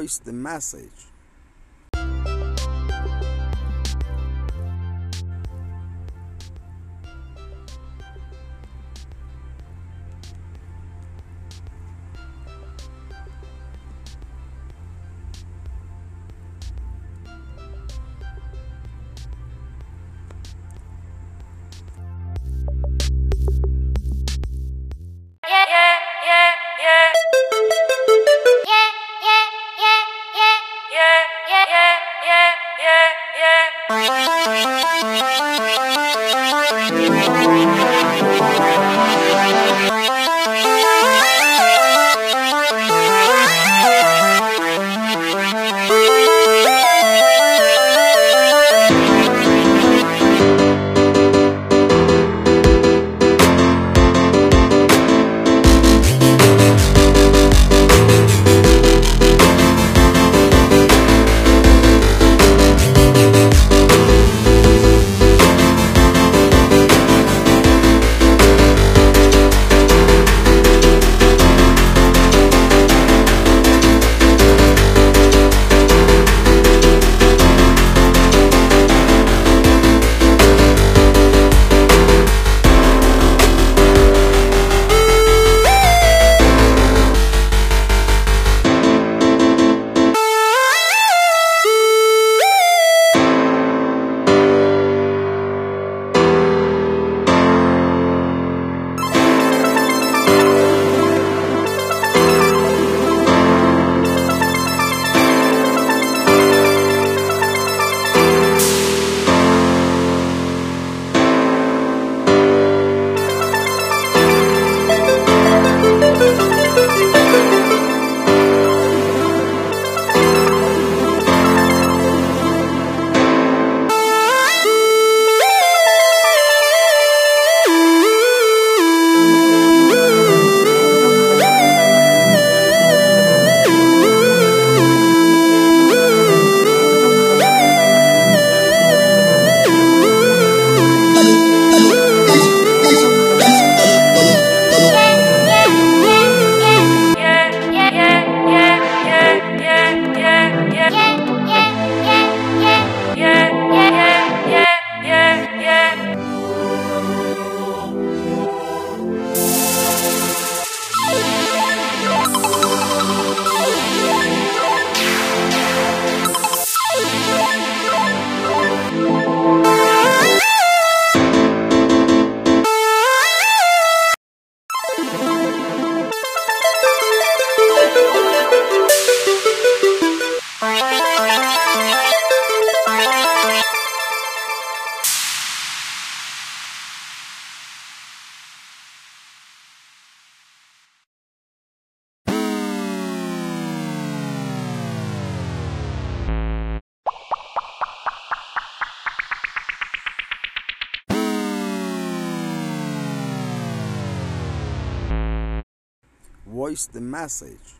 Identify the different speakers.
Speaker 1: Voice the message. Voice the message.